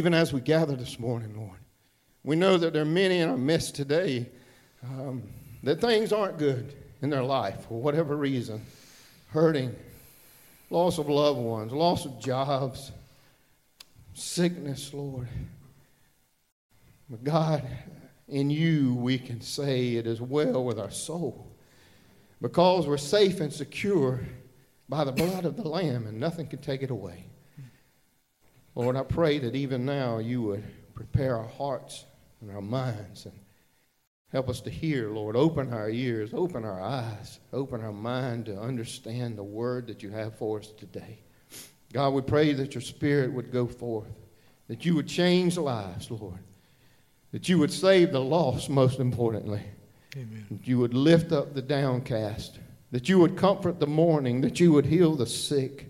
even as we gather this morning, Lord. We know that there are many in our midst today um, that things aren't good in their life for whatever reason hurting, loss of loved ones, loss of jobs, sickness, Lord. But God, in you we can say it is well with our soul because we're safe and secure by the blood of the Lamb and nothing can take it away. Lord, I pray that even now you would prepare our hearts and our minds and help us to hear, Lord. Open our ears, open our eyes, open our mind to understand the word that you have for us today. God, we pray that your spirit would go forth, that you would change lives, Lord, that you would save the lost, most importantly. Amen. That you would lift up the downcast, that you would comfort the mourning, that you would heal the sick.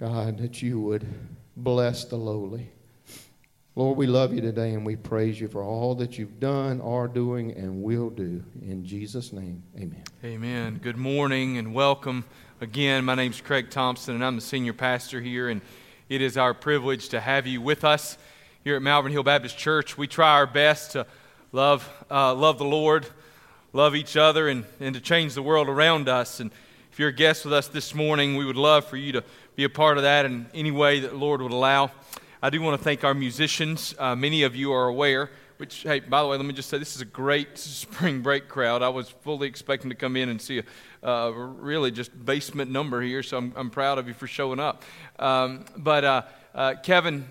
God, that you would bless the lowly. Lord, we love you today and we praise you for all that you've done, are doing, and will do. In Jesus' name, amen. Amen. Good morning and welcome again. My name is Craig Thompson and I'm the senior pastor here, and it is our privilege to have you with us here at Malvern Hill Baptist Church. We try our best to love, uh, love the Lord, love each other, and, and to change the world around us. And if you're a guest with us this morning, we would love for you to be a part of that in any way that the Lord would allow. I do want to thank our musicians. Uh, many of you are aware, which, hey, by the way, let me just say this is a great spring break crowd. I was fully expecting to come in and see a uh, really just basement number here, so I'm, I'm proud of you for showing up. Um, but uh, uh Kevin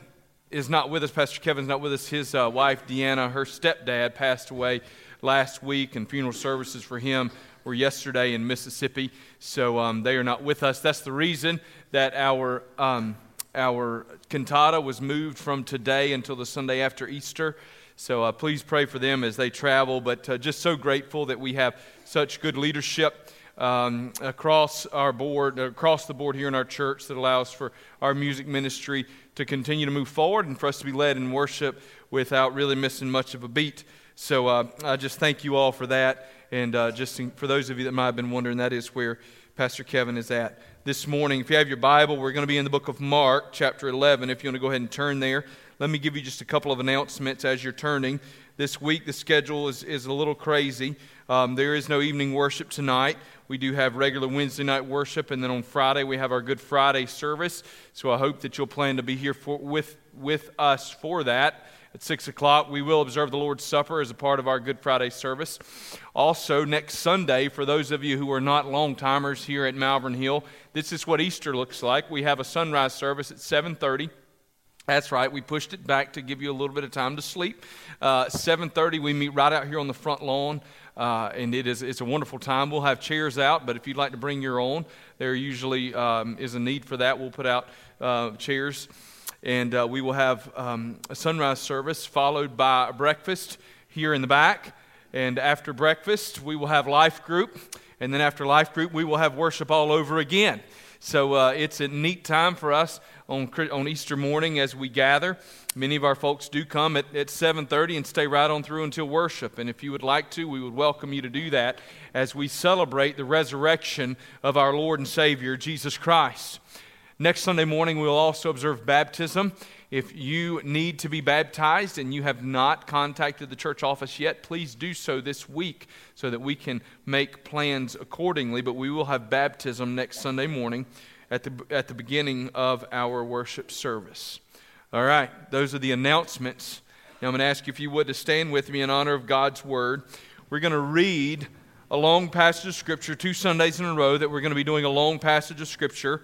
is not with us. Pastor Kevin's not with us. His uh, wife, Deanna, her stepdad, passed away last week, and funeral services for him were yesterday in Mississippi. So um, they are not with us. That's the reason that our, um, our cantata was moved from today until the Sunday after Easter. So uh, please pray for them as they travel. But uh, just so grateful that we have such good leadership. Um, across our board, across the board here in our church, that allows for our music ministry to continue to move forward and for us to be led in worship without really missing much of a beat. So uh, I just thank you all for that. And uh, just for those of you that might have been wondering, that is where Pastor Kevin is at this morning. If you have your Bible, we're going to be in the book of Mark, chapter 11. If you want to go ahead and turn there, let me give you just a couple of announcements as you're turning. This week, the schedule is, is a little crazy. Um, there is no evening worship tonight. We do have regular Wednesday night worship, and then on Friday we have our Good Friday service. So I hope that you'll plan to be here for, with, with us for that. At 6 o'clock, we will observe the Lord's Supper as a part of our Good Friday service. Also, next Sunday, for those of you who are not long timers here at Malvern Hill, this is what Easter looks like. We have a sunrise service at 730. That's right. We pushed it back to give you a little bit of time to sleep. Uh, 7:30, we meet right out here on the front lawn uh, and it is it's a wonderful time. We'll have chairs out, but if you'd like to bring your own, there usually um, is a need for that. We'll put out uh, chairs, and uh, we will have um, a sunrise service followed by a breakfast here in the back. And after breakfast, we will have life group, and then after life group, we will have worship all over again. So uh, it's a neat time for us on, on Easter morning as we gather. Many of our folks do come at, at 7.30 and stay right on through until worship. And if you would like to, we would welcome you to do that as we celebrate the resurrection of our Lord and Savior, Jesus Christ. Next Sunday morning, we'll also observe baptism. If you need to be baptized and you have not contacted the church office yet, please do so this week so that we can make plans accordingly. But we will have baptism next Sunday morning at the, at the beginning of our worship service. All right, those are the announcements. Now I'm going to ask you if you would to stand with me in honor of God's word. We're going to read a long passage of Scripture, two Sundays in a row that we're going to be doing a long passage of Scripture,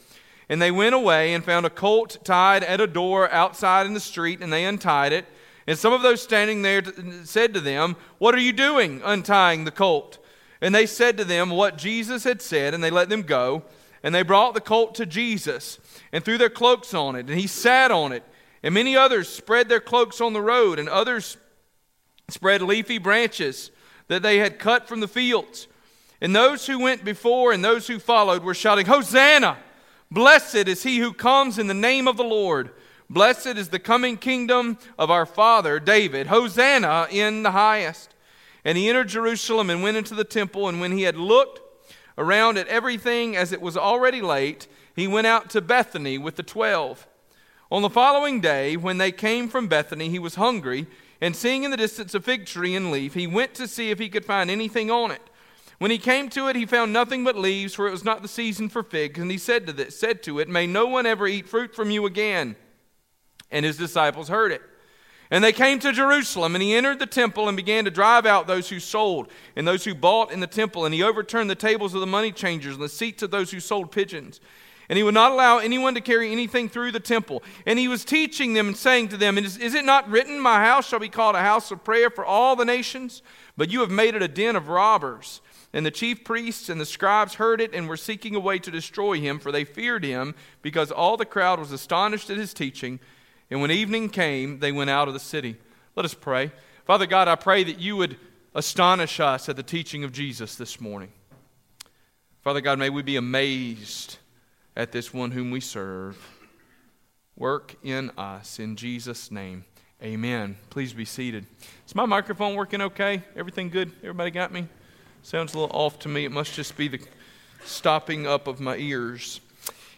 And they went away and found a colt tied at a door outside in the street, and they untied it. And some of those standing there said to them, What are you doing, untying the colt? And they said to them what Jesus had said, and they let them go. And they brought the colt to Jesus and threw their cloaks on it, and he sat on it. And many others spread their cloaks on the road, and others spread leafy branches that they had cut from the fields. And those who went before and those who followed were shouting, Hosanna! Blessed is he who comes in the name of the Lord. Blessed is the coming kingdom of our father David. Hosanna in the highest. And he entered Jerusalem and went into the temple. And when he had looked around at everything as it was already late, he went out to Bethany with the twelve. On the following day, when they came from Bethany, he was hungry, and seeing in the distance a fig tree and leaf, he went to see if he could find anything on it. When he came to it, he found nothing but leaves, for it was not the season for figs. And he said to, this, said to it, May no one ever eat fruit from you again. And his disciples heard it. And they came to Jerusalem, and he entered the temple and began to drive out those who sold and those who bought in the temple. And he overturned the tables of the money changers and the seats of those who sold pigeons and he would not allow anyone to carry anything through the temple. And he was teaching them and saying to them, Is, is it not written, My house shall be called a house of prayer for all the nations? But you have made it a den of robbers. And the chief priests and the scribes heard it and were seeking a way to destroy him, for they feared him, because all the crowd was astonished at his teaching. And when evening came, they went out of the city. Let us pray. Father God, I pray that you would astonish us at the teaching of Jesus this morning. Father God, may we be amazed at this one whom we serve. Work in us. In Jesus' name, amen. Please be seated. Is my microphone working okay? Everything good? Everybody got me? Sounds a little off to me. It must just be the stopping up of my ears.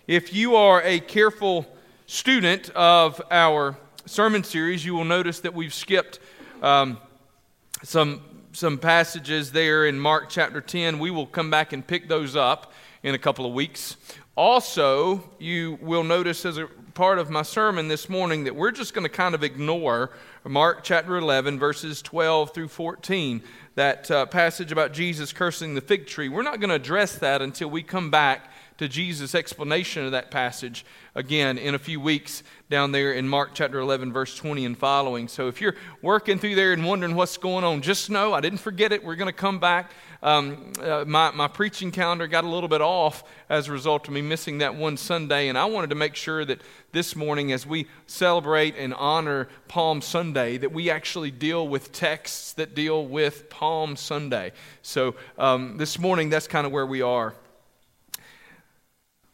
If you are a careful student of our sermon series, you will notice that we've skipped um, some, some passages there in Mark chapter 10. We will come back and pick those up in a couple of weeks. Also, you will notice as a part of my sermon this morning that we're just going to kind of ignore Mark chapter 11, verses 12 through 14, that uh, passage about Jesus cursing the fig tree. We're not going to address that until we come back to Jesus' explanation of that passage again in a few weeks down there in Mark chapter 11, verse 20 and following. So if you're working through there and wondering what's going on, just know I didn't forget it. We're going to come back um, uh, my, my preaching calendar got a little bit off as a result of me missing that one Sunday. And I wanted to make sure that this morning, as we celebrate and honor Palm Sunday, that we actually deal with texts that deal with Palm Sunday. So um, this morning, that's kind of where we are.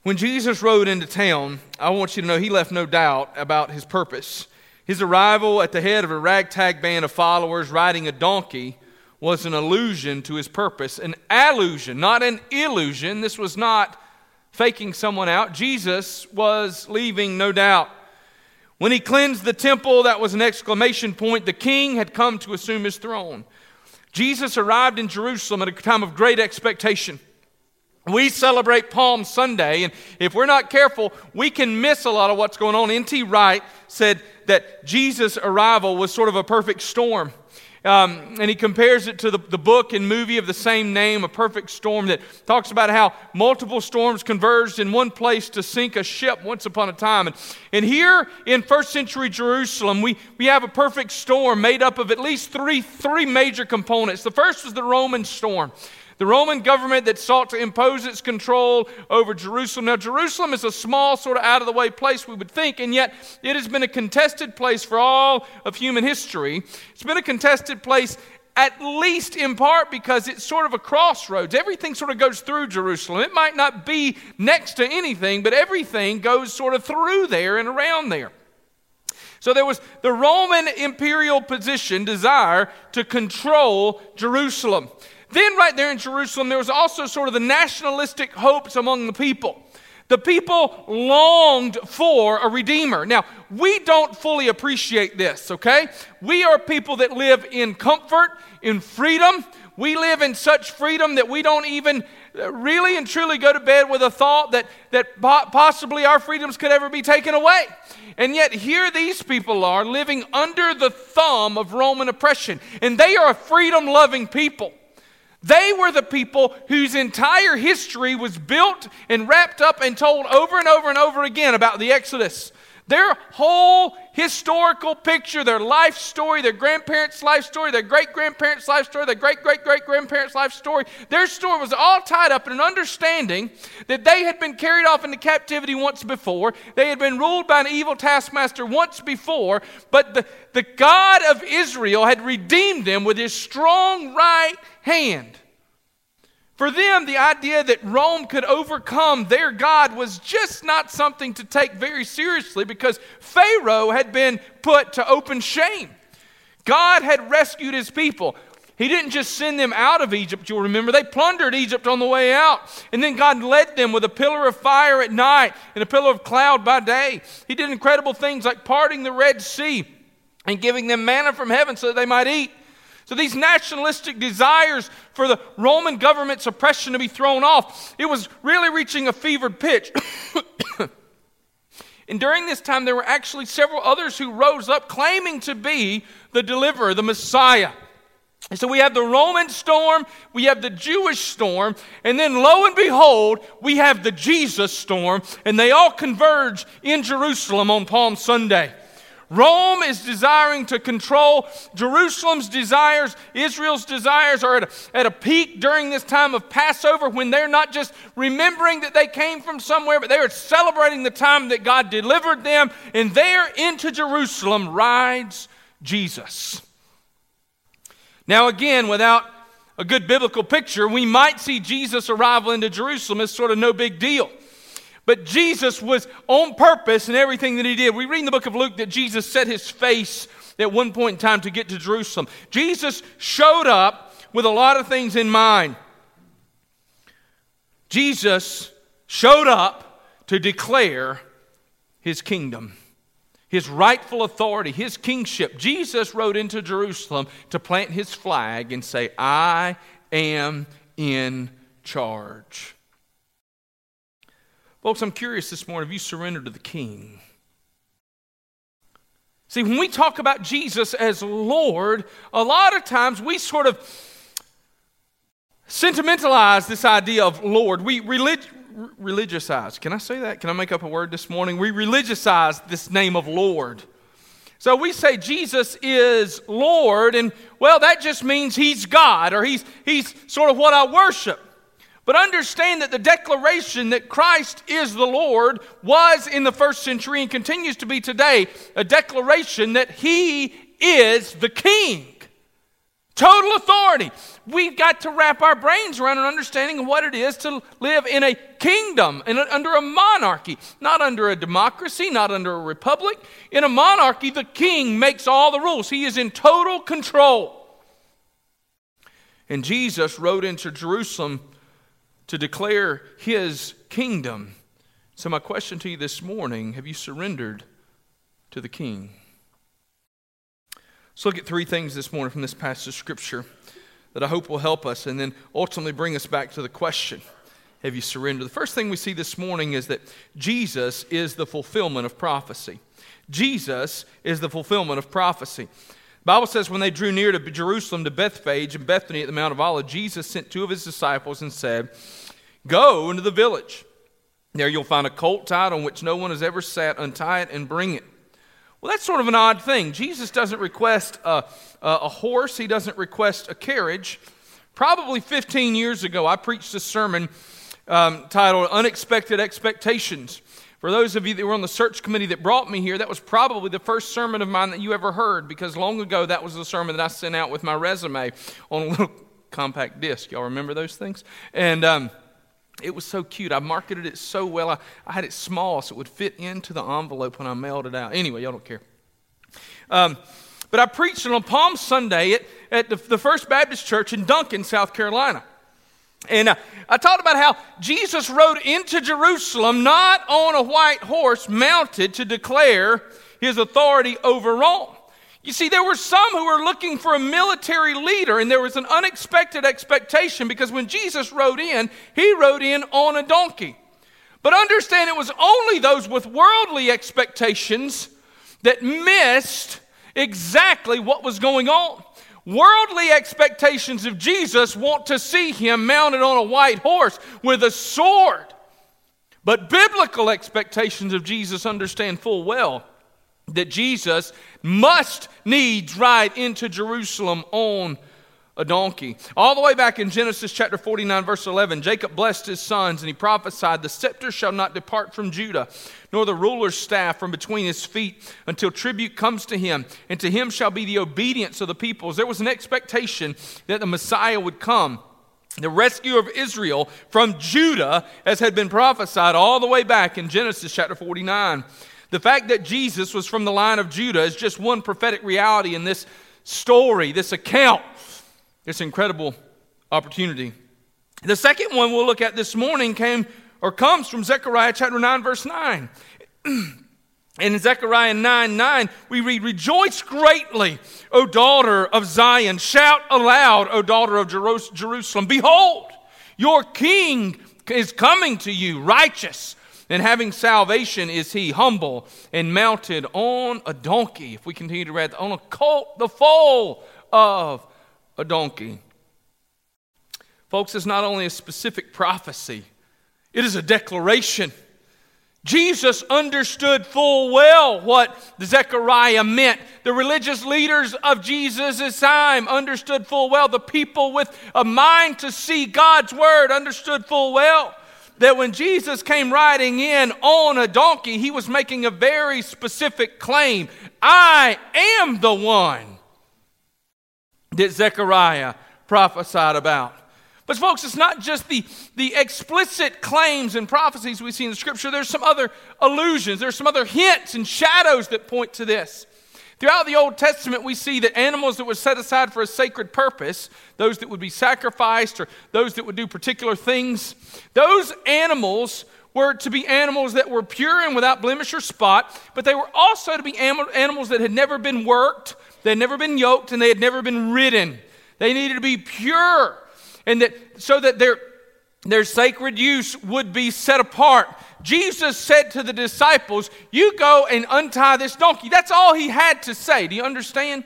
When Jesus rode into town, I want you to know he left no doubt about his purpose. His arrival at the head of a ragtag band of followers riding a donkey was an allusion to his purpose, an allusion, not an illusion. This was not faking someone out. Jesus was leaving, no doubt. When he cleansed the temple, that was an exclamation point. The king had come to assume his throne. Jesus arrived in Jerusalem at a time of great expectation. We celebrate Palm Sunday, and if we're not careful, we can miss a lot of what's going on. N.T. Wright said that Jesus' arrival was sort of a perfect storm. Um, and he compares it to the, the book and movie of the same name, A Perfect Storm, that talks about how multiple storms converged in one place to sink a ship once upon a time. And, and here in first century Jerusalem, we, we have a perfect storm made up of at least three, three major components. The first was the Roman storm the Roman government that sought to impose its control over Jerusalem. Now, Jerusalem is a small, sort of out of the way place, we would think, and yet it has been a contested place for all of human history. It's been a contested place at least in part because it's sort of a crossroads. Everything sort of goes through Jerusalem. It might not be next to anything, but everything goes sort of through there and around there. So there was the Roman imperial position, desire to control Jerusalem. Then, right there in Jerusalem, there was also sort of the nationalistic hopes among the people. The people longed for a redeemer. Now, we don't fully appreciate this, okay? We are people that live in comfort, in freedom. We live in such freedom that we don't even uh, really and truly go to bed with a thought that, that possibly our freedoms could ever be taken away. And yet, here these people are living under the thumb of Roman oppression, and they are a freedom loving people. They were the people whose entire history was built and wrapped up and told over and over and over again about the Exodus. Their whole historical picture, their life story, their grandparents' life story, their great grandparents' life story, their great great great grandparents' life story. Their story was all tied up in an understanding that they had been carried off into captivity once before. They had been ruled by an evil taskmaster once before, but the, the God of Israel had redeemed them with his strong right hand. For them, the idea that Rome could overcome their God was just not something to take very seriously because Pharaoh had been put to open shame. God had rescued his people. He didn't just send them out of Egypt, you'll remember. They plundered Egypt on the way out. And then God led them with a pillar of fire at night and a pillar of cloud by day. He did incredible things like parting the Red Sea and giving them manna from heaven so that they might eat. So these nationalistic desires for the Roman government's oppression to be thrown off, it was really reaching a fevered pitch. and during this time, there were actually several others who rose up claiming to be the deliverer, the Messiah. And so we have the Roman storm, we have the Jewish storm, and then lo and behold, we have the Jesus storm, and they all converge in Jerusalem on Palm Sunday. Rome is desiring to control. Jerusalem's desires, Israel's desires are at a, at a peak during this time of Passover when they're not just remembering that they came from somewhere, but they are celebrating the time that God delivered them. And there into Jerusalem rides Jesus. Now, again, without a good biblical picture, we might see Jesus' arrival into Jerusalem as sort of no big deal. But Jesus was on purpose in everything that he did. We read in the book of Luke that Jesus set his face at one point in time to get to Jerusalem. Jesus showed up with a lot of things in mind. Jesus showed up to declare his kingdom, his rightful authority, his kingship. Jesus rode into Jerusalem to plant his flag and say, I am in charge. Folks, I'm curious this morning have you surrendered to the King? See, when we talk about Jesus as Lord, a lot of times we sort of sentimentalize this idea of Lord. We relig- religiousize. Can I say that? Can I make up a word this morning? We religiousize this name of Lord. So we say Jesus is Lord, and well, that just means He's God, or He's, he's sort of what I worship. But understand that the declaration that Christ is the Lord was in the first century and continues to be today a declaration that He is the King. Total authority. We've got to wrap our brains around an understanding of what it is to live in a kingdom, in a, under a monarchy, not under a democracy, not under a republic. In a monarchy, the king makes all the rules, he is in total control. And Jesus rode into Jerusalem to declare his kingdom. So, my question to you this morning have you surrendered to the king? Let's look at three things this morning from this passage of scripture that I hope will help us and then ultimately bring us back to the question have you surrendered? The first thing we see this morning is that Jesus is the fulfillment of prophecy. Jesus is the fulfillment of prophecy. Bible says when they drew near to Jerusalem to Bethphage and Bethany at the Mount of Olives, Jesus sent two of his disciples and said, Go into the village. There you'll find a colt tied on which no one has ever sat. Untie it and bring it. Well, that's sort of an odd thing. Jesus doesn't request a, a, horse, he doesn't request a carriage. Probably 15 years ago, I preached a sermon um, titled Unexpected Expectations. For those of you that were on the search committee that brought me here, that was probably the first sermon of mine that you ever heard because long ago that was the sermon that I sent out with my resume on a little compact disc. Y'all remember those things? And um, it was so cute. I marketed it so well. I, I, had it small so it would fit into the envelope when I mailed it out. Anyway, y'all don't care. Um, but I preached on Palm Sunday at, at the, the, First Baptist Church in Duncan, South Carolina. And uh, I talked about how Jesus rode into Jerusalem not on a white horse mounted to declare his authority over Rome. You see, there were some who were looking for a military leader, and there was an unexpected expectation because when Jesus rode in, he rode in on a donkey. But understand it was only those with worldly expectations that missed exactly what was going on. Worldly expectations of Jesus want to see him mounted on a white horse with a sword. But biblical expectations of Jesus understand full well that Jesus must needs ride into Jerusalem on a donkey. All the way back in Genesis chapter 49, verse 11, Jacob blessed his sons and he prophesied, The scepter shall not depart from Judah, nor the ruler's staff from between his feet until tribute comes to him, and to him shall be the obedience of the peoples. There was an expectation that the Messiah would come the rescue of Israel from Judah, as had been prophesied all the way back in Genesis chapter 49. The fact that Jesus was from the line of Judah is just one prophetic reality in this story, this account, this incredible opportunity. The second one we'll look at this morning came or comes from Zechariah chapter 9, verse 9. In Zechariah 9 9, we read, Rejoice greatly, O daughter of Zion. Shout aloud, O daughter of Jerusalem. Behold, your king is coming to you, righteous, and having salvation is he, humble and mounted on a donkey. If we continue to read, on a colt, the foal of a donkey. Folks, it's not only a specific prophecy, it is a declaration. Jesus understood full well what Zechariah meant. The religious leaders of Jesus' time understood full well. The people with a mind to see God's word understood full well that when Jesus came riding in on a donkey, he was making a very specific claim I am the one that Zechariah prophesied about. But, folks, it's not just the, the explicit claims and prophecies we see in the scripture. There's some other allusions, there's some other hints and shadows that point to this. Throughout the Old Testament, we see that animals that were set aside for a sacred purpose, those that would be sacrificed or those that would do particular things, those animals were to be animals that were pure and without blemish or spot, but they were also to be animals that had never been worked, they had never been yoked, and they had never been ridden. They needed to be pure and that so that their, their sacred use would be set apart. Jesus said to the disciples, You go and untie this donkey. That's all he had to say. Do you understand?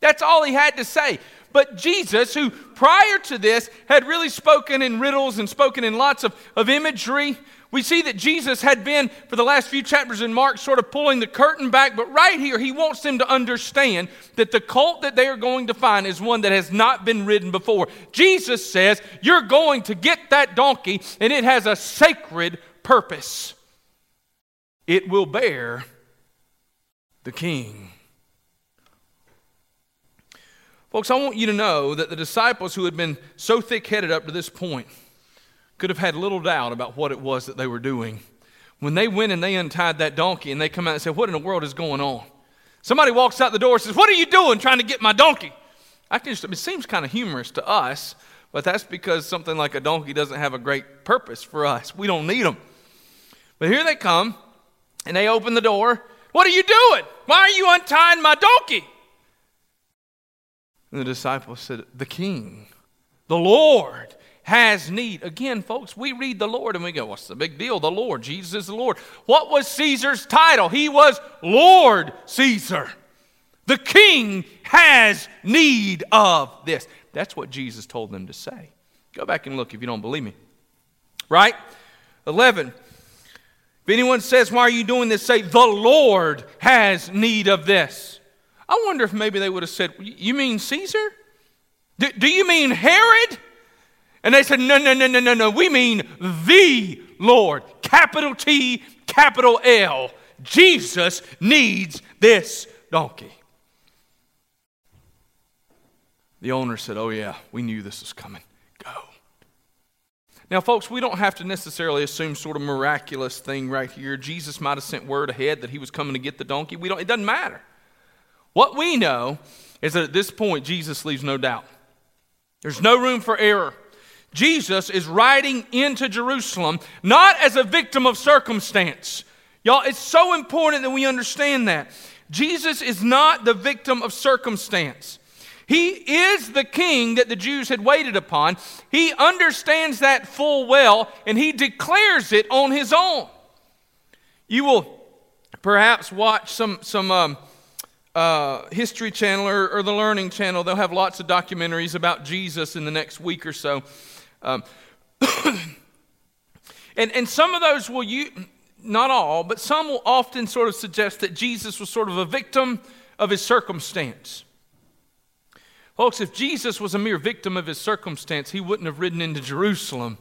That's all he had to say. But Jesus, who prior to this had really spoken in riddles and spoken in lots of, of imagery, we see that Jesus had been, for the last few chapters in Mark, sort of pulling the curtain back, but right here, he wants them to understand that the colt that they are going to find is one that has not been ridden before. Jesus says, You're going to get that donkey, and it has a sacred purpose. It will bear the king. Folks, I want you to know that the disciples who had been so thick headed up to this point, could have had little doubt about what it was that they were doing. When they went and they untied that donkey and they come out and said, What in the world is going on? Somebody walks out the door and says, What are you doing trying to get my donkey? I can just, it seems kind of humorous to us, but that's because something like a donkey doesn't have a great purpose for us. We don't need them. But here they come and they open the door. What are you doing? Why are you untying my donkey? And the disciples said, The king, the Lord, has need. Again, folks, we read the Lord and we go, What's the big deal? The Lord. Jesus is the Lord. What was Caesar's title? He was Lord Caesar. The king has need of this. That's what Jesus told them to say. Go back and look if you don't believe me. Right? 11. If anyone says, Why are you doing this? say, The Lord has need of this. I wonder if maybe they would have said, You mean Caesar? Do, do you mean Herod? And they said, No, no, no, no, no, no. We mean the Lord. Capital T, capital L. Jesus needs this donkey. The owner said, Oh, yeah, we knew this was coming. Go. Now, folks, we don't have to necessarily assume sort of miraculous thing right here. Jesus might have sent word ahead that he was coming to get the donkey. We don't, it doesn't matter. What we know is that at this point, Jesus leaves no doubt. There's no room for error. Jesus is riding into Jerusalem not as a victim of circumstance. Y'all, it's so important that we understand that. Jesus is not the victim of circumstance. He is the king that the Jews had waited upon. He understands that full well, and he declares it on his own. You will perhaps watch some, some um, uh, History Channel or, or the Learning Channel. They'll have lots of documentaries about Jesus in the next week or so. Um, and, and some of those will you not all, but some will often sort of suggest that Jesus was sort of a victim of his circumstance. Folks, if Jesus was a mere victim of his circumstance, he wouldn't have ridden into Jerusalem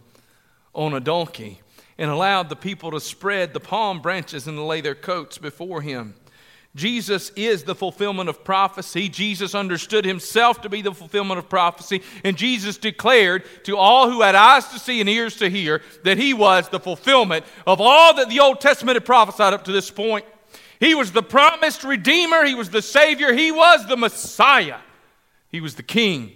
on a donkey and allowed the people to spread the palm branches and lay their coats before him. Jesus is the fulfillment of prophecy. Jesus understood himself to be the fulfillment of prophecy. And Jesus declared to all who had eyes to see and ears to hear that he was the fulfillment of all that the Old Testament had prophesied up to this point. He was the promised Redeemer, he was the Savior, he was the Messiah, he was the King.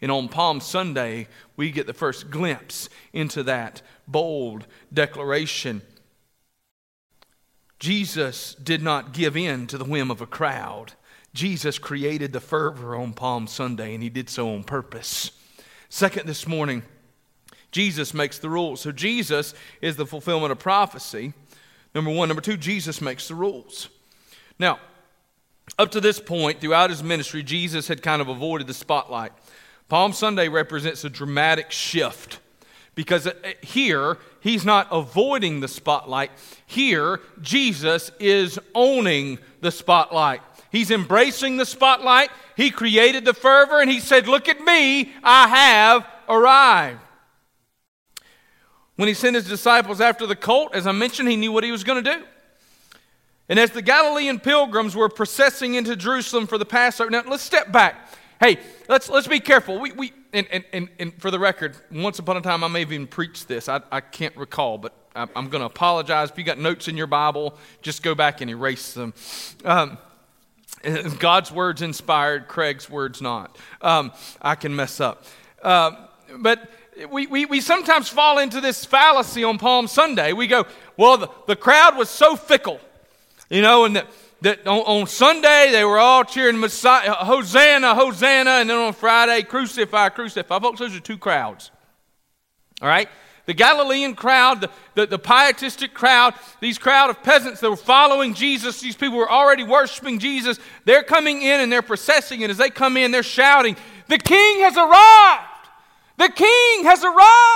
And on Palm Sunday, we get the first glimpse into that bold declaration Jesus did not give in to the whim of a crowd. Jesus created the fervor on Palm Sunday, and he did so on purpose. Second, this morning, Jesus makes the rules. So, Jesus is the fulfillment of prophecy. Number one. Number two, Jesus makes the rules. Now, up to this point, throughout his ministry, Jesus had kind of avoided the spotlight. Palm Sunday represents a dramatic shift because uh, here he's not avoiding the spotlight. Here, Jesus is owning the spotlight. He's embracing the spotlight. He created the fervor and he said, Look at me, I have arrived. When he sent his disciples after the colt, as I mentioned, he knew what he was going to do. And as the Galilean pilgrims were processing into Jerusalem for the Passover, now let's step back. Hey, let's, let's be careful. We, we, and, and, and, and for the record, once upon a time I may have even preached this. I, I can't recall, but I, am going to apologize. If you got notes in your Bible, just go back and erase them. Um, God's words inspired, Craig's words not. Um, I can mess up. Uh, but we, we, we sometimes fall into this fallacy on Palm Sunday. We go, well, the, the crowd was so fickle, you know, and that on, on, Sunday they were all cheering Messiah, Hosanna, Hosanna, and then on Friday, crucify, crucify. Folks, those are two crowds. All right? The Galilean crowd, the, the, the, pietistic crowd, these crowd of peasants that were following Jesus, these people were already worshiping Jesus, they're coming in and they're processing, and as they come in, they're shouting, The King has arrived! The King has arrived!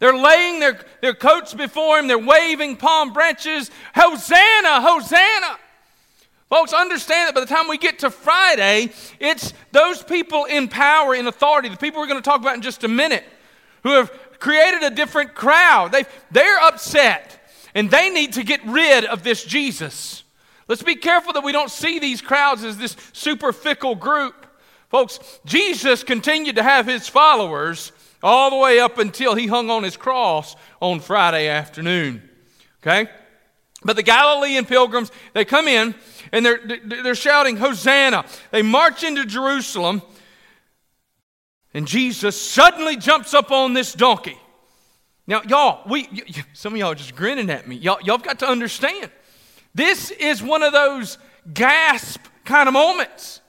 They're laying their, their coats before him, they're waving palm branches. Hosanna, Hosanna. Folks, understand that by the time we get to Friday, it's those people in power, in authority, the people we're going to talk about in just a minute, who have created a different crowd. they they're upset and they need to get rid of this Jesus. Let's be careful that we don't see these crowds as this super fickle group. Folks, Jesus continued to have his followers all the way up until he hung on his cross on Friday afternoon. Okay? But the Galilean pilgrims, they come in and they're, they're shouting, Hosanna. They march into Jerusalem, and Jesus suddenly jumps up on this donkey. Now, y'all, we, some of y'all are just grinning at me. Y'all, y'all have got to understand. This is one of those gasp kind of moments.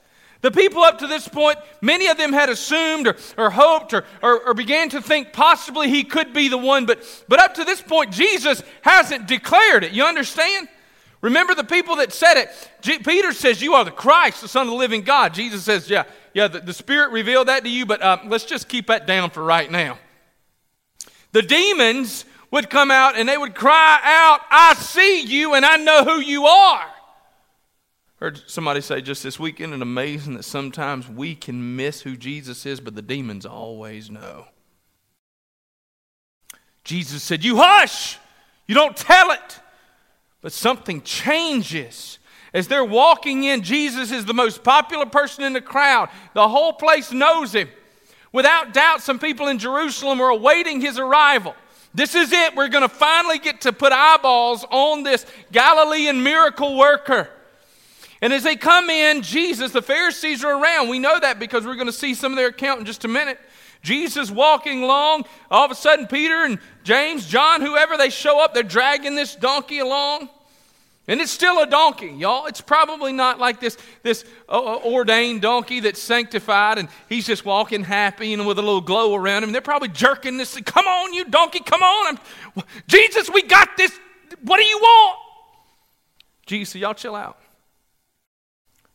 The people up to this point, many of them had assumed or, or hoped or, or, or, began to think possibly he could be the one, but, but up to this point, Jesus hasn't declared it. You understand? Remember the people that said it. G- Peter says, You are the Christ, the Son of the living God. Jesus says, Yeah, yeah, the, the Spirit revealed that to you, but uh, let's just keep that down for right now. The demons would come out and they would cry out, I see you and I know who you are. Heard somebody say just this weekend, and amazing that sometimes we can miss who Jesus is, but the demons always know. Jesus said, You hush! You don't tell it! But something changes. As they're walking in, Jesus is the most popular person in the crowd. The whole place knows him. Without doubt, some people in Jerusalem are awaiting his arrival. This is it. We're going to finally get to put eyeballs on this Galilean miracle worker. And as they come in, Jesus, the Pharisees are around. We know that because we're going to see some of their account in just a minute. Jesus walking along, all of a sudden, Peter and James, John, whoever, they show up. They're dragging this donkey along. And it's still a donkey, y'all. It's probably not like this, this uh, uh ordained donkey that's sanctified and he's just walking happy and with a little glow around him. They're probably jerking this. Come on, you donkey, come on. I'm, Jesus, we got this. What do you want? Jesus, y'all chill out.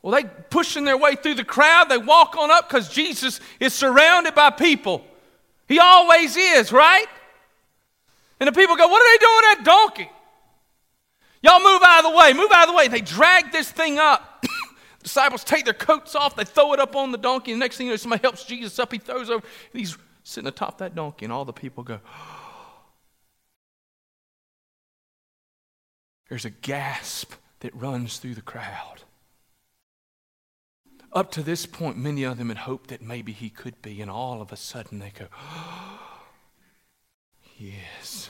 Well, they pushing their way through the crowd. They walk on up because Jesus is surrounded by people. He always is, right? And the people go, What are they doing with that donkey? Y'all move out of the way, move out of the way. They drag this thing up. disciples take their coats off, they throw it up on the donkey. And the next thing you know, somebody helps Jesus up, he throws over, and he's sitting atop that donkey, and all the people go, There's a gasp that runs through the crowd. Up to this point, many of them had hoped that maybe he could be, and all of a sudden they go, Yes,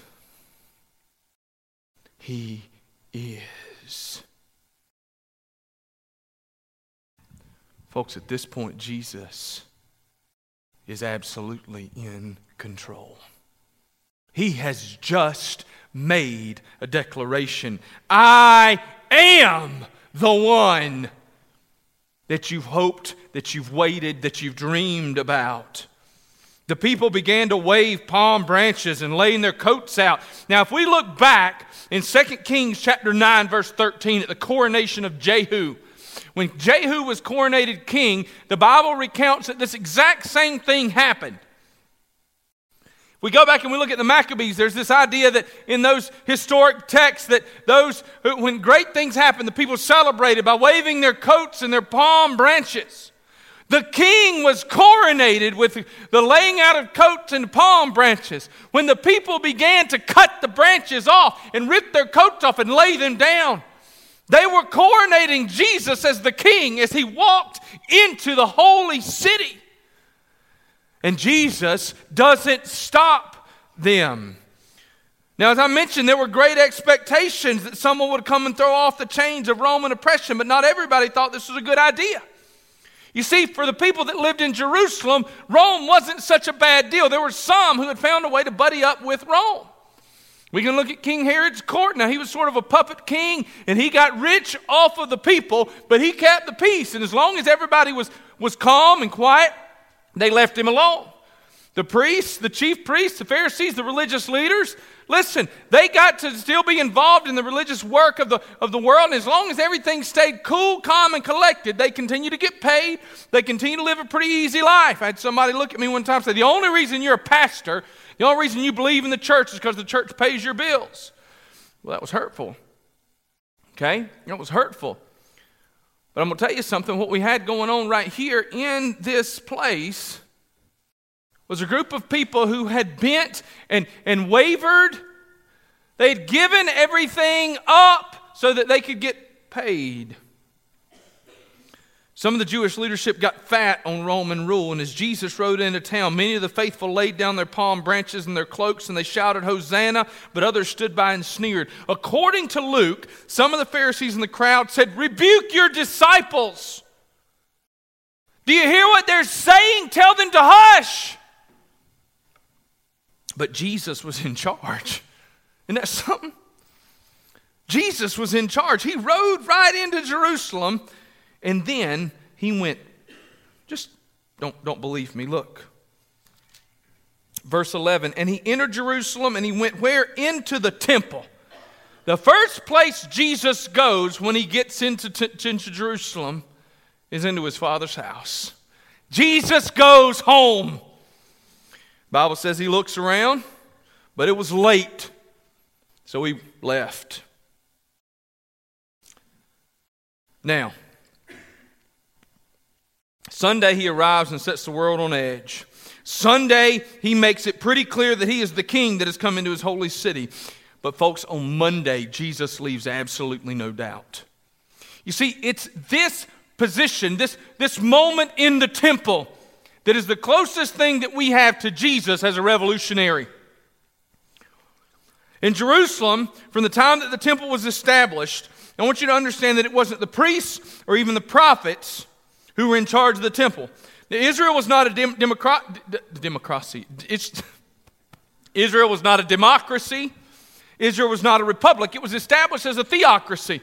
he is. Folks, at this point, Jesus is absolutely in control. He has just made a declaration I am the one that you've hoped, that you've waited, that you've dreamed about. The people began to wave palm branches and laying their coats out. Now, if we look back in 2 Kings chapter 9, verse 13, at the coronation of Jehu, when Jehu was coronated king, the Bible recounts that this exact same thing happened. If we go back and we look at the Maccabees, there's this idea that in those historic texts that those when great things happen, the people celebrated by waving their coats and their palm branches. The king was coronated with the laying out of coats and palm branches. When the people began to cut the branches off and rip their coats off and lay them down, they were coronating Jesus as the king as he walked into the holy city. And Jesus doesn't stop them. Now, as I mentioned, there were great expectations that someone would come and throw off the chains of Roman oppression, but not everybody thought this was a good idea. You see, for the people that lived in Jerusalem, Rome wasn't such a bad deal. There were some who had found a way to buddy up with Rome. We can look at King Herod's court. Now, he was sort of a puppet king, and he got rich off of the people, but he kept the peace. And as long as everybody was, was calm and quiet, they left him alone. The priests, the chief priests, the Pharisees, the religious leaders, listen, they got to still be involved in the religious work of the, of the world. And as long as everything stayed cool, calm, and collected, they continue to get paid. They continue to live a pretty easy life. I had somebody look at me one time and say, The only reason you're a pastor the only reason you believe in the church is because the church pays your bills. Well, that was hurtful. Okay? That was hurtful. But I'm going to tell you something. What we had going on right here in this place was a group of people who had bent and, and wavered. They had given everything up so that they could get paid. Some of the Jewish leadership got fat on Roman rule, and as Jesus rode into town, many of the faithful laid down their palm branches and their cloaks and they shouted, Hosanna, but others stood by and sneered. According to Luke, some of the Pharisees in the crowd said, Rebuke your disciples. Do you hear what they're saying? Tell them to hush. But Jesus was in charge. Isn't that something? Jesus was in charge. He rode right into Jerusalem and then he went, just don't, don't believe me, look. Verse 11, and he entered Jerusalem and he went where? Into the temple. The first place Jesus goes when he gets into, t- into Jerusalem is into his father's house. Jesus goes home. Bible says he looks around, but it was late. So he left. Now, Sunday, he arrives and sets the world on edge. Sunday, he makes it pretty clear that he is the king that has come into his holy city. But, folks, on Monday, Jesus leaves absolutely no doubt. You see, it's this position, this, this moment in the temple, that is the closest thing that we have to Jesus as a revolutionary. In Jerusalem, from the time that the temple was established, I want you to understand that it wasn't the priests or even the prophets who were in charge of the temple. Now, Israel was not a dem- democra- democracy. It's, Israel was not a democracy. Israel was not a republic. It was established as a theocracy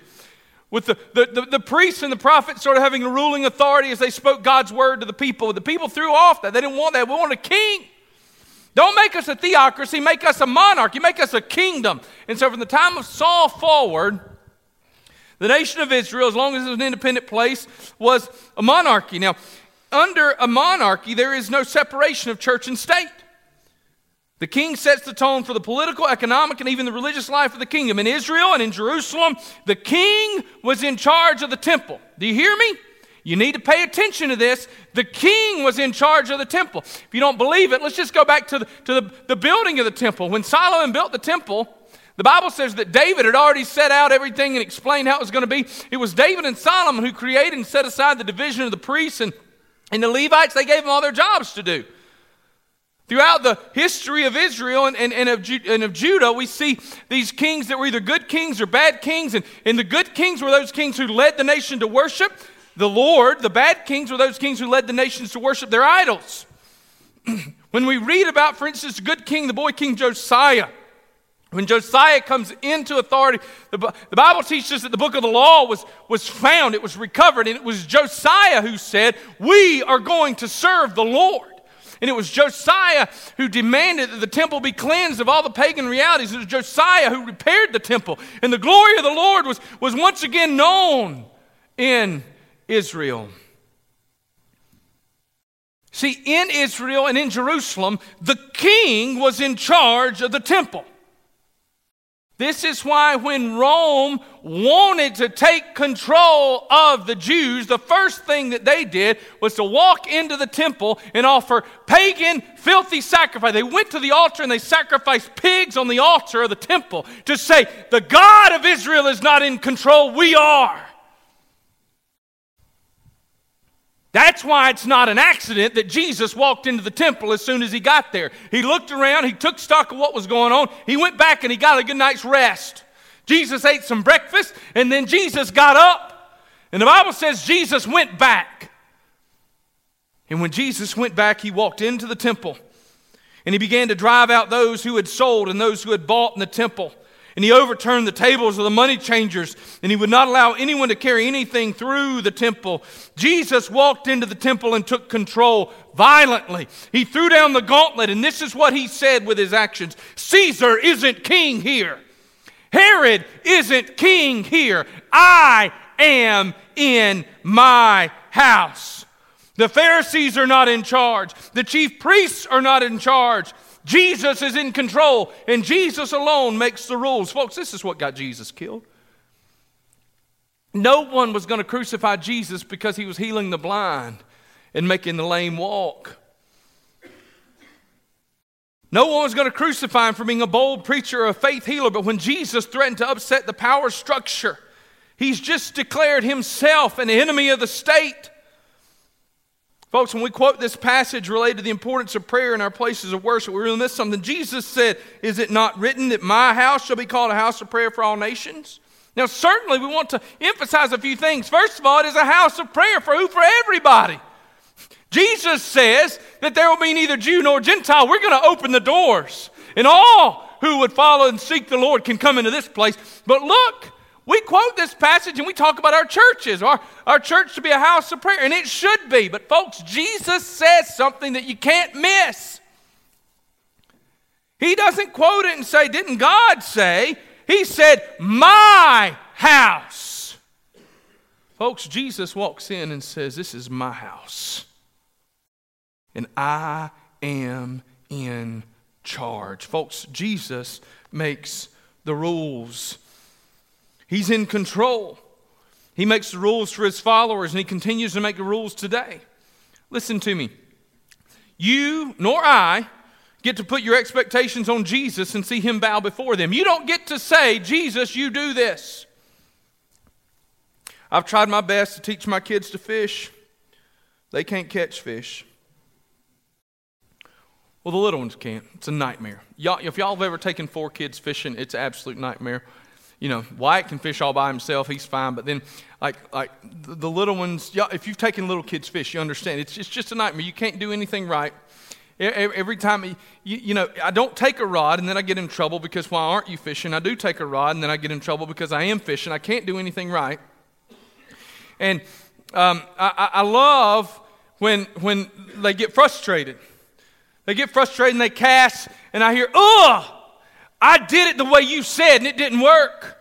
with the, the, the, the, priests and the prophets sort of having a ruling authority as they spoke God's word to the people. The people threw off that. They didn't want that. We want a king. Don't make us a theocracy, make us a monarchy, make us a kingdom. And so from the time of Saul forward, the nation of Israel, as long as it was an independent place, was a monarchy. Now, under a monarchy, there is no separation of church and state. The king sets the tone for the political, economic, and even the religious life of the kingdom. In Israel and in Jerusalem, the king was in charge of the temple. Do you hear me? You need to pay attention to this. The king was in charge of the temple. If you don't believe it, let's just go back to the, to the, the building of the temple. When Solomon built the temple, the Bible says that David had already set out everything and explained how it was going to be. It was David and Solomon who created and set aside the division of the priests and, and the Levites. They gave them all their jobs to do. Throughout the history of Israel and, and, and, of, and of Judah, we see these kings that were either good kings or bad kings. And, and the good kings were those kings who led the nation to worship the Lord. The bad kings were those kings who led the nations to worship their idols. when we read about, for instance, good king, the boy king Josiah, when Josiah comes into authority, the, the, Bible teaches that the book of the law was, was found, it was recovered, and it was Josiah who said, We are going to serve the Lord. And it was Josiah who demanded that the temple be cleansed of all the pagan realities. It was Josiah who repaired the temple. And the glory of the Lord was, was once again known in Israel. See, in Israel and in Jerusalem, the king was in charge of the temple. This is why, when Rome wanted to take control of the Jews, the first thing that they did was to walk into the temple and offer pagan, filthy sacrifice. They went to the altar and they sacrificed pigs on the altar of the temple to say, The God of Israel is not in control, we are. That's why it's not an accident that Jesus walked into the temple as soon as he got there. He looked around, he took stock of what was going on, he went back and he got a good night's rest. Jesus ate some breakfast, and then Jesus got up. And the Bible says Jesus went back. And when Jesus went back, he walked into the temple and he began to drive out those who had sold and those who had bought in the temple. And he overturned the tables of the money changers, and he would not allow anyone to carry anything through the temple. Jesus walked into the temple and took control violently. He threw down the gauntlet, and this is what he said with his actions Caesar isn't king here. Herod isn't king here. I am in my house. The Pharisees are not in charge. The chief priests are not in charge. Jesus is in control, and Jesus alone makes the rules. Folks, this is what got Jesus killed. No one was going to crucify Jesus because he was healing the blind and making the lame walk. No one was going to crucify him for being a bold preacher or a faith healer, but when Jesus threatened to upset the power structure, he's just declared himself an enemy of the state. Folks, when we quote this passage related to the importance of prayer in our places of worship, we really miss something. Jesus said, Is it not written that my house shall be called a house of prayer for all nations? Now, certainly we want to emphasize a few things. First of all, it is a house of prayer for who? For everybody. Jesus says that there will be neither Jew nor Gentile. We're going to open the doors, and all who would follow and seek the Lord can come into this place. But look, we quote this passage and we talk about our churches, our, our church to be a house of prayer, and it should be. But, folks, Jesus says something that you can't miss. He doesn't quote it and say, Didn't God say? He said, My house. Folks, Jesus walks in and says, This is my house. And I am in charge. Folks, Jesus makes the rules. He's in control. He makes the rules for his followers, and he continues to make the rules today. Listen to me. You nor I get to put your expectations on Jesus and see him bow before them. You don't get to say, Jesus, you do this. I've tried my best to teach my kids to fish, they can't catch fish. Well, the little ones can't. It's a nightmare. Y'all, if y'all have ever taken four kids fishing, it's an absolute nightmare you know, Wyatt can fish all by himself, he's fine. But then, like, like the, little ones, if you've taken little kids fish, you understand. It's, it's just a nightmare. You can't do anything right. Every time, you, you know, I don't take a rod and then I get in trouble because why aren't you fishing? I do take a rod and then I get in trouble because I am fishing. I can't do anything right. And um, I, I love when, when they get frustrated. They get frustrated and they cast, and I hear, ugh! I did it the way you said and it didn't work.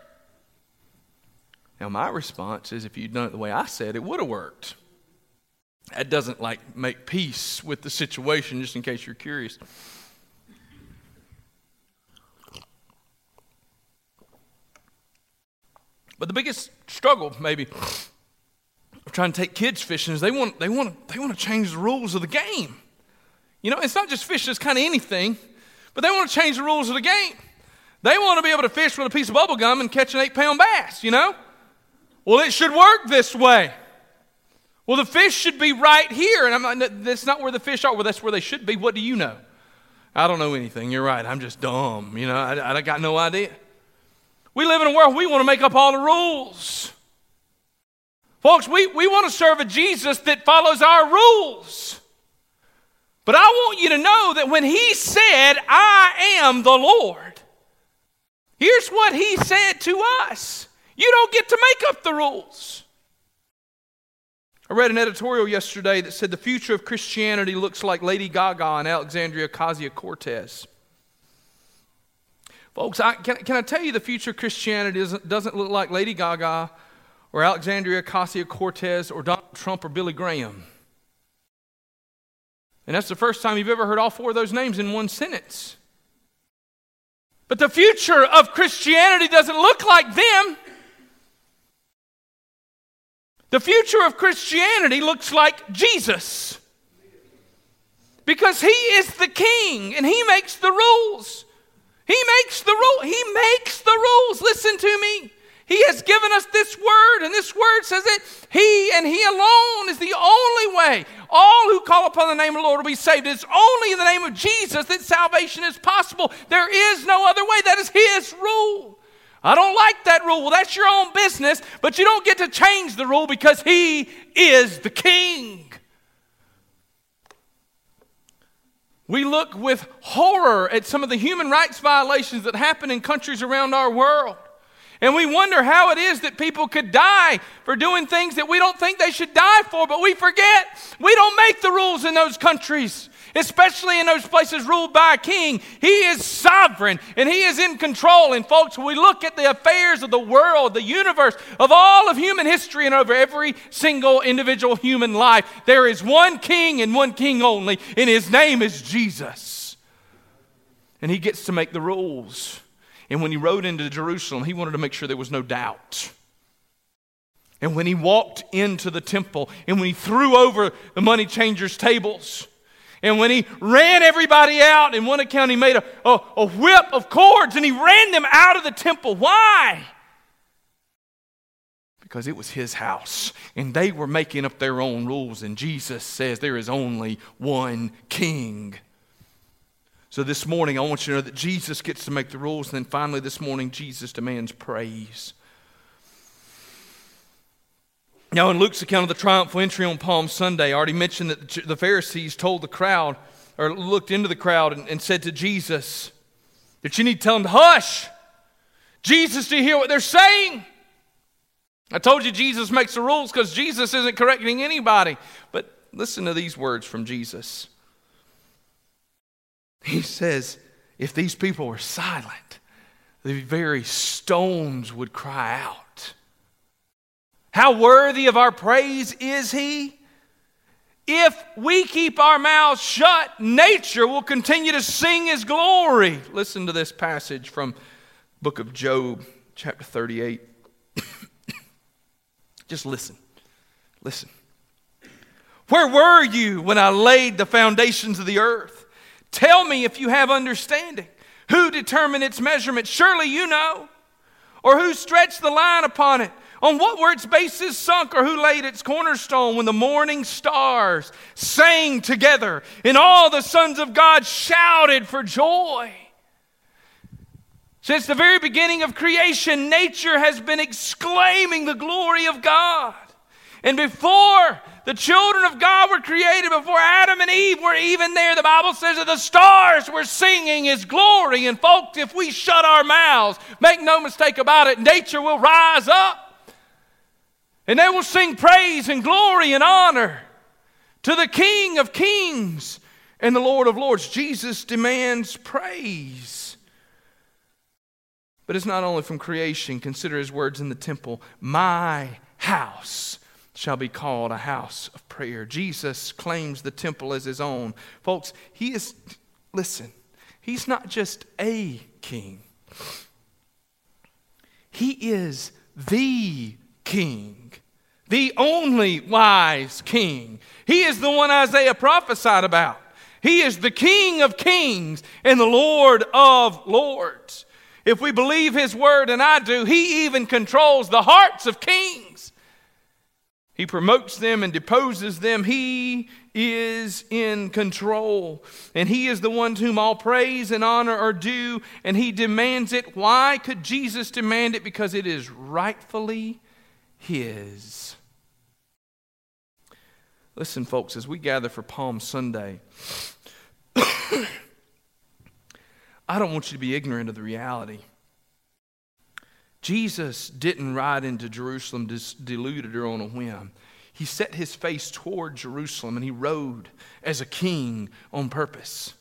Now, my response is if you'd done it the way I said, it would have worked. That doesn't like make peace with the situation, just in case you're curious. But the biggest struggle, maybe, of trying to take kids fishing is they want, they want, they want to change the rules of the game. You know, it's not just fishing, it's kind of anything, but they want to change the rules of the game. They want to be able to fish with a piece of bubble gum and catch an eight pound bass, you know? Well, it should work this way. Well, the fish should be right here. And I'm not, that's not where the fish are. Well, that's where they should be. What do you know? I don't know anything. You're right. I'm just dumb. You know, I, I got no idea. We live in a world we want to make up all the rules. Folks, we, we want to serve a Jesus that follows our rules. But I want you to know that when he said, I am the Lord, here's what he said to us you don't get to make up the rules. I read an editorial yesterday that said the future of Christianity looks like Lady Gaga and Alexandria Ocasio Cortez. Folks, I, can, can I tell you the future of Christianity doesn't, doesn't look like Lady Gaga or Alexandria Ocasio Cortez or Donald Trump or Billy Graham. And that's the first time you've ever heard all four of those names in one sentence. But the future of Christianity doesn't look like them. The future of Christianity looks like Jesus. Because he is the king and he makes the rules. He makes the rule. He makes the rules. Listen to me. He has given us this word, and this word says that He and He alone is the only way. All who call upon the name of the Lord will be saved. It's only in the name of Jesus that salvation is possible. There is no other way. That is His rule. I don't like that rule. Well, that's your own business, but you don't get to change the rule because He is the King. We look with horror at some of the human rights violations that happen in countries around our world. And we wonder how it is that people could die for doing things that we don't think they should die for, but we forget we don't make the rules in those countries, especially in those places ruled by a king. He is sovereign and he is in control. And folks, we look at the affairs of the world, the universe, of all of human history and over every single individual human life, there is one king and one king only, and his name is Jesus. And he gets to make the rules. And when he rode into Jerusalem, he wanted to make sure there was no doubt. And when he walked into the temple, and when he threw over the money changers' tables, and when he ran everybody out, in one account, he made a, a, a whip of cords and he ran them out of the temple. Why? Because it was his house, and they were making up their own rules. And Jesus says there is only one king. So this morning, I want you to know that Jesus gets to make the rules. And then finally, this morning, Jesus demands praise. Now, in Luke's account of the triumphal entry on Palm Sunday, I already mentioned that the Pharisees told the crowd, or looked into the crowd and, and said to Jesus, that you need to tell them to hush. Jesus, do you hear what they're saying? I told you Jesus makes the rules because Jesus isn't correcting anybody. But listen to these words from Jesus. He says, if these people were silent, the very stones would cry out. How worthy of our praise is he? If we keep our mouths shut, nature will continue to sing his glory. Listen to this passage from book of Job, chapter 38. Just listen. Listen. Where were you when I laid the foundations of the earth? Tell me if you have understanding. Who determined its measurement? Surely you know. Or who stretched the line upon it? On what were its bases sunk, or who laid its cornerstone when the morning stars sang together and all the sons of God shouted for joy? Since the very beginning of creation, nature has been exclaiming the glory of God. And before the children of God were created, before Adam and Eve were even there, the Bible says that the stars were singing His glory. And folks, if we shut our mouths, make no mistake about it, nature will rise up. And they will sing praise and glory and honor to the King of kings and the Lord of lords. Jesus demands praise. But it's not only from creation. Consider his words in the temple My house shall be called a house of prayer. Jesus claims the temple as his own. Folks, he is, listen, he's not just a king, he is the king, the only wise king. He is the one Isaiah prophesied about. He is the King of kings and the Lord of lords. If we believe his word, and I do, he even controls the hearts of kings. He promotes them and deposes them. He is in control. And he is the one to whom all praise and honor are due, and he demands it. Why could Jesus demand it? Because it is rightfully his. Listen, folks, as we gather for Palm Sunday, I don't want you to be ignorant of the reality. Jesus didn't ride into Jerusalem deluded or on a whim. He set his face toward Jerusalem and he rode as a king on purpose.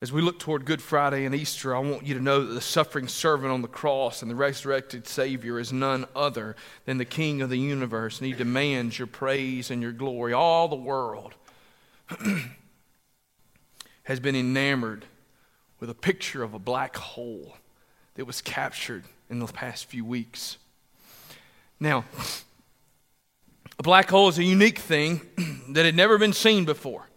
As we look toward Good Friday and Easter, I want you to know that the suffering servant on the cross and the resurrected Savior is none other than the King of the universe, and He demands your praise and your glory. All the world has been enamored with a picture of a black hole that was captured in the past few weeks. Now, a black hole is a unique thing that had never been seen before.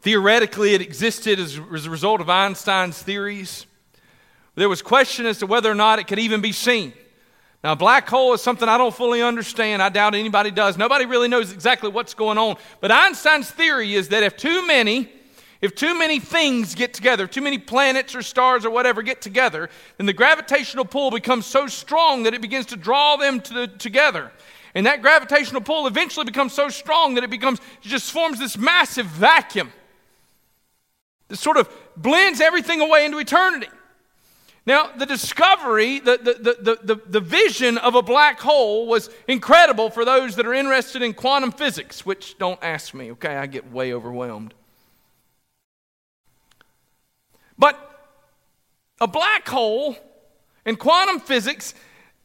Theoretically, it existed as, a result of Einstein's theories. There was question as to whether or not it could even be seen. Now, a black hole is something I don't fully understand. I doubt anybody does. Nobody really knows exactly what's going on. But Einstein's theory is that if too many, if too many things get together, too many planets or stars or whatever get together, then the gravitational pull becomes so strong that it begins to draw them to the, together. And that gravitational pull eventually becomes so strong that it becomes, it just forms this massive vacuum that sort of blends everything away into eternity. Now, the discovery, the, the, the, the, the vision of a black hole was incredible for those that are interested in quantum physics, which don't ask me, okay? I get way overwhelmed. But a black hole and quantum physics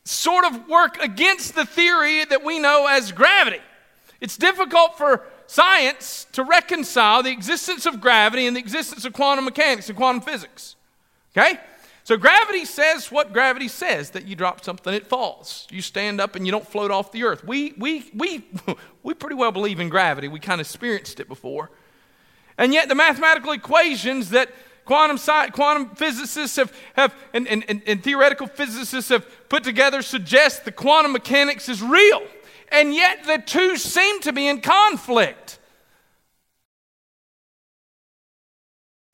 sort of work against the theory that we know as gravity. It's difficult for science to reconcile the existence of gravity and the existence of quantum mechanics and quantum physics. Okay? So gravity says what gravity says that you drop something, it falls. You stand up and you don't float off the earth. We, we, we, we pretty well believe in gravity. We kind of experienced it before. And yet, the mathematical equations that quantum, sci- quantum physicists have, have and, and, and, and theoretical physicists have put together suggest the quantum mechanics is real and yet the two seem to be in conflict.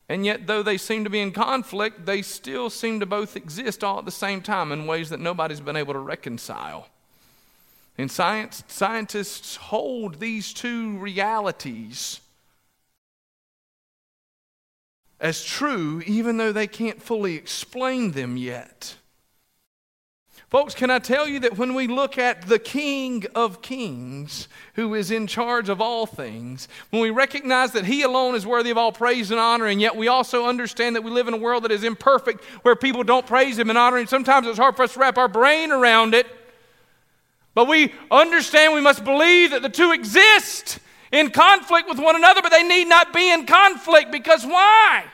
And yet, though they seem to be in conflict, they still seem to both exist all at the same time in ways that nobody's been able to reconcile. And science, scientists hold these two realities as true, even though they can't fully explain them yet. Folks, can I tell you that when we look at the King of Kings, who is in charge of all things, when we recognize that He alone is worthy of all praise and honor, and yet we also understand that we live in a world that is imperfect, where people don't praise Him and honor Him, sometimes it's hard for us to wrap our brain around it. But we understand we must believe that the two exist in conflict with one another, but they need not be in conflict because why?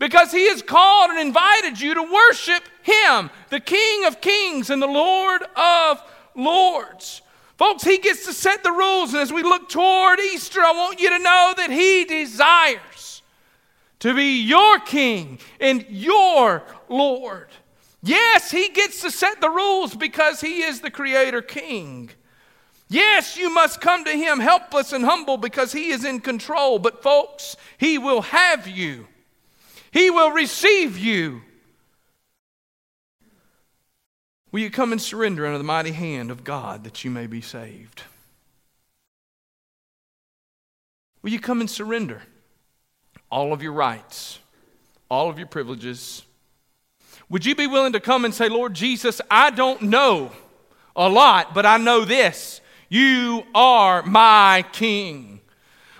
because he has called and invited you to worship him, the King of kings and the Lord of lords. Folks, he gets to set the rules. And as we look toward Easter, I want you to know that he desires to be your king and your Lord. Yes, he gets to set the rules because he is the creator king. Yes, you must come to him helpless and humble because he is in control. But, folks, he will have you he will receive you. Will you come and surrender under the mighty hand of God that you may be saved? Will you come and surrender all of your rights, all of your privileges? Would you be willing to come and say, Lord Jesus, I don't know a lot, but I know this. You are my King.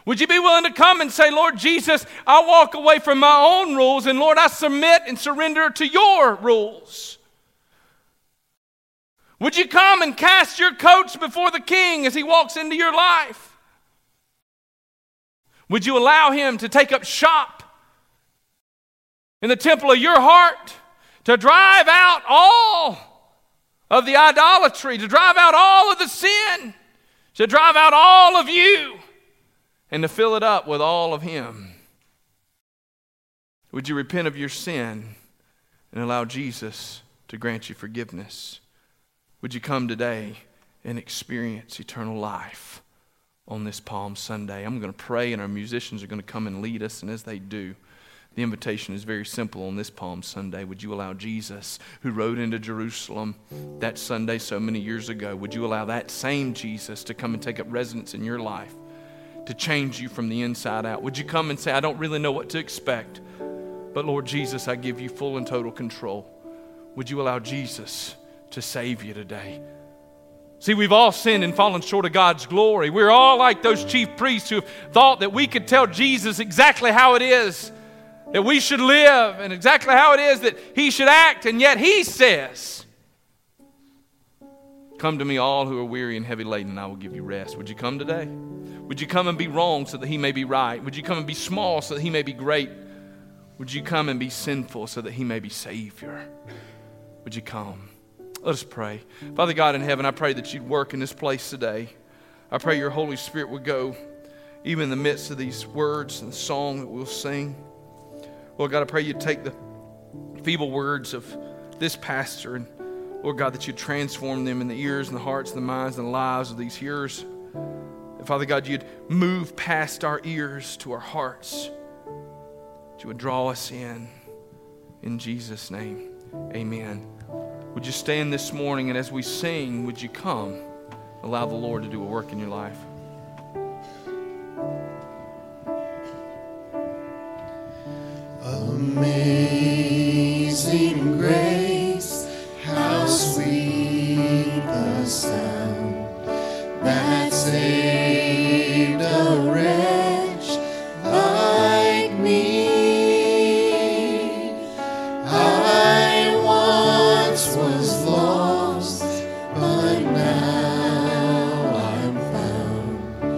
Would you be willing to come and say, Lord Jesus, I walk away from my own rules, and Lord, I submit and surrender to your rules? Would you come and cast your coats before the king as he walks into your life? Would you allow him to take up shop in the temple of your heart to drive out all of the idolatry, to drive out all of the sin, to drive out all of you, and to fill it up with all of Him. Would you repent of your sin and allow Jesus to grant you forgiveness? Would you come today and experience eternal life on this Palm Sunday? I'm going to pray, and our musicians are going to come and lead us, and as they do, the invitation is very simple on this Palm Sunday. Would you allow Jesus, who rode into Jerusalem that Sunday so many years ago, would you allow that same Jesus to come and take up residence in your life, to change you from the inside out? Would you come and say, I don't really know what to expect? But Lord Jesus, I give you full and total control. Would you allow Jesus to save you today? See, we've all sinned and fallen short of God's glory. We're all like those chief priests who have thought that we could tell Jesus exactly how it is that we should live and exactly how it is that he should act, and yet he says, Come to me, all who are weary and heavy laden, and I will give you rest. Would you come today? Would you come and be wrong so that he may be right? Would you come and be small so that he may be great? Would you come and be sinful so that he may be Savior? Would you come? Let us pray. Father God in heaven, I pray that you'd work in this place today. I pray your Holy Spirit would go even in the midst of these words and the song that we'll sing. Lord God, I pray you'd take the feeble words of this pastor and Lord God, that you'd transform them in the ears and the hearts and the minds and the lives of these hearers. And Father God, you'd move past our ears to our hearts that you would draw us in. In Jesus' name, amen. Would you stand this morning and as we sing, would you come? Allow the Lord to do a work in your life. Amazing grace, how sweet the sound